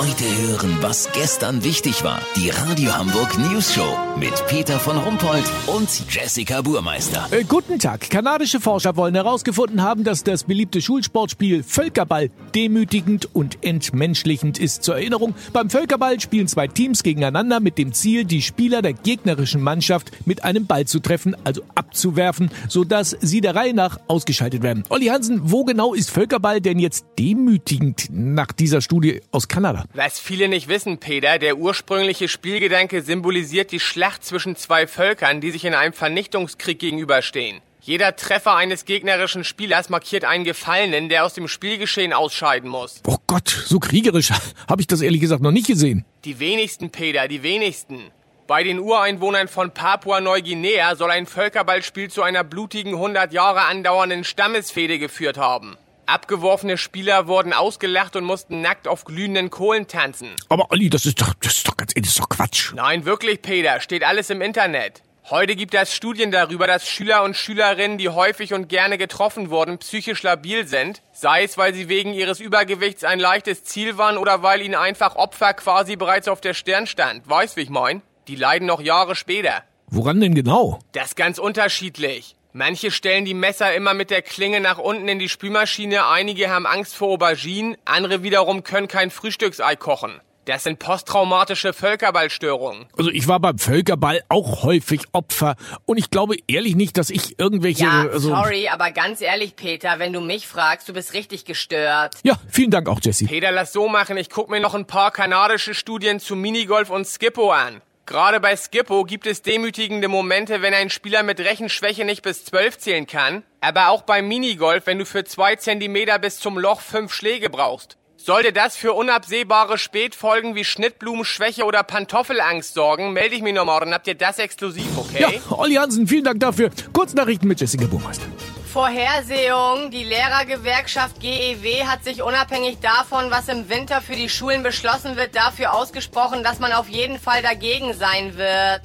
Heute hören, was gestern wichtig war. Die Radio Hamburg News Show mit Peter von Rumpold und Jessica Burmeister. Äh, guten Tag. Kanadische Forscher wollen herausgefunden haben, dass das beliebte Schulsportspiel Völkerball demütigend und entmenschlichend ist. Zur Erinnerung, beim Völkerball spielen zwei Teams gegeneinander mit dem Ziel, die Spieler der gegnerischen Mannschaft mit einem Ball zu treffen, also abzuwerfen, sodass sie der Reihe nach ausgeschaltet werden. Olli Hansen, wo genau ist Völkerball denn jetzt demütigend nach dieser Studie aus Kanada? Was viele nicht wissen, Peter, der ursprüngliche Spielgedanke symbolisiert die Schlacht zwischen zwei Völkern, die sich in einem Vernichtungskrieg gegenüberstehen. Jeder Treffer eines gegnerischen Spielers markiert einen Gefallenen, der aus dem Spielgeschehen ausscheiden muss. Oh Gott, so kriegerisch habe ich das ehrlich gesagt noch nicht gesehen. Die wenigsten, Peter, die wenigsten. Bei den Ureinwohnern von Papua-Neuguinea soll ein Völkerballspiel zu einer blutigen 100 Jahre andauernden Stammesfehde geführt haben. Abgeworfene Spieler wurden ausgelacht und mussten nackt auf glühenden Kohlen tanzen. Aber Olli, das ist doch, das ist doch ganz das ist doch Quatsch. Nein, wirklich, Peter, steht alles im Internet. Heute gibt es Studien darüber, dass Schüler und Schülerinnen, die häufig und gerne getroffen wurden, psychisch labil sind, sei es, weil sie wegen ihres Übergewichts ein leichtes Ziel waren oder weil ihnen einfach Opfer quasi bereits auf der Stirn stand. Weißt, wie ich mein? Die leiden noch Jahre später. Woran denn genau? Das ist ganz unterschiedlich. Manche stellen die Messer immer mit der Klinge nach unten in die Spülmaschine, einige haben Angst vor Auberginen, andere wiederum können kein Frühstücksei kochen. Das sind posttraumatische Völkerballstörungen. Also ich war beim Völkerball auch häufig Opfer und ich glaube ehrlich nicht, dass ich irgendwelche... Ja, also, sorry, aber ganz ehrlich, Peter, wenn du mich fragst, du bist richtig gestört. Ja, vielen Dank auch, Jesse. Peter, lass so machen, ich guck mir noch ein paar kanadische Studien zu Minigolf und Skippo an. Gerade bei Skippo gibt es demütigende Momente, wenn ein Spieler mit Rechenschwäche nicht bis 12 zählen kann, aber auch beim Minigolf, wenn du für zwei Zentimeter bis zum Loch fünf Schläge brauchst. Sollte das für unabsehbare Spätfolgen wie Schnittblumenschwäche oder Pantoffelangst sorgen, melde ich mich noch morgen. Habt ihr das exklusiv, okay? Ja, Olli Hansen, vielen Dank dafür. Kurznachrichten mit Jessica Burmeister. Vorhersehung. Die Lehrergewerkschaft GEW hat sich unabhängig davon, was im Winter für die Schulen beschlossen wird, dafür ausgesprochen, dass man auf jeden Fall dagegen sein wird.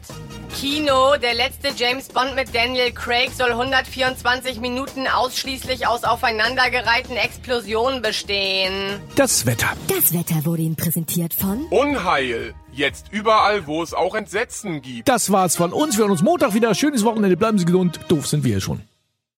Kino, der letzte James Bond mit Daniel Craig soll 124 Minuten ausschließlich aus aufeinandergereihten Explosionen bestehen. Das Wetter. Das Wetter wurde Ihnen präsentiert von Unheil. Jetzt überall, wo es auch Entsetzen gibt. Das war's von uns. Wir hören uns Montag wieder. Schönes Wochenende. Bleiben Sie gesund. Doof sind wir schon.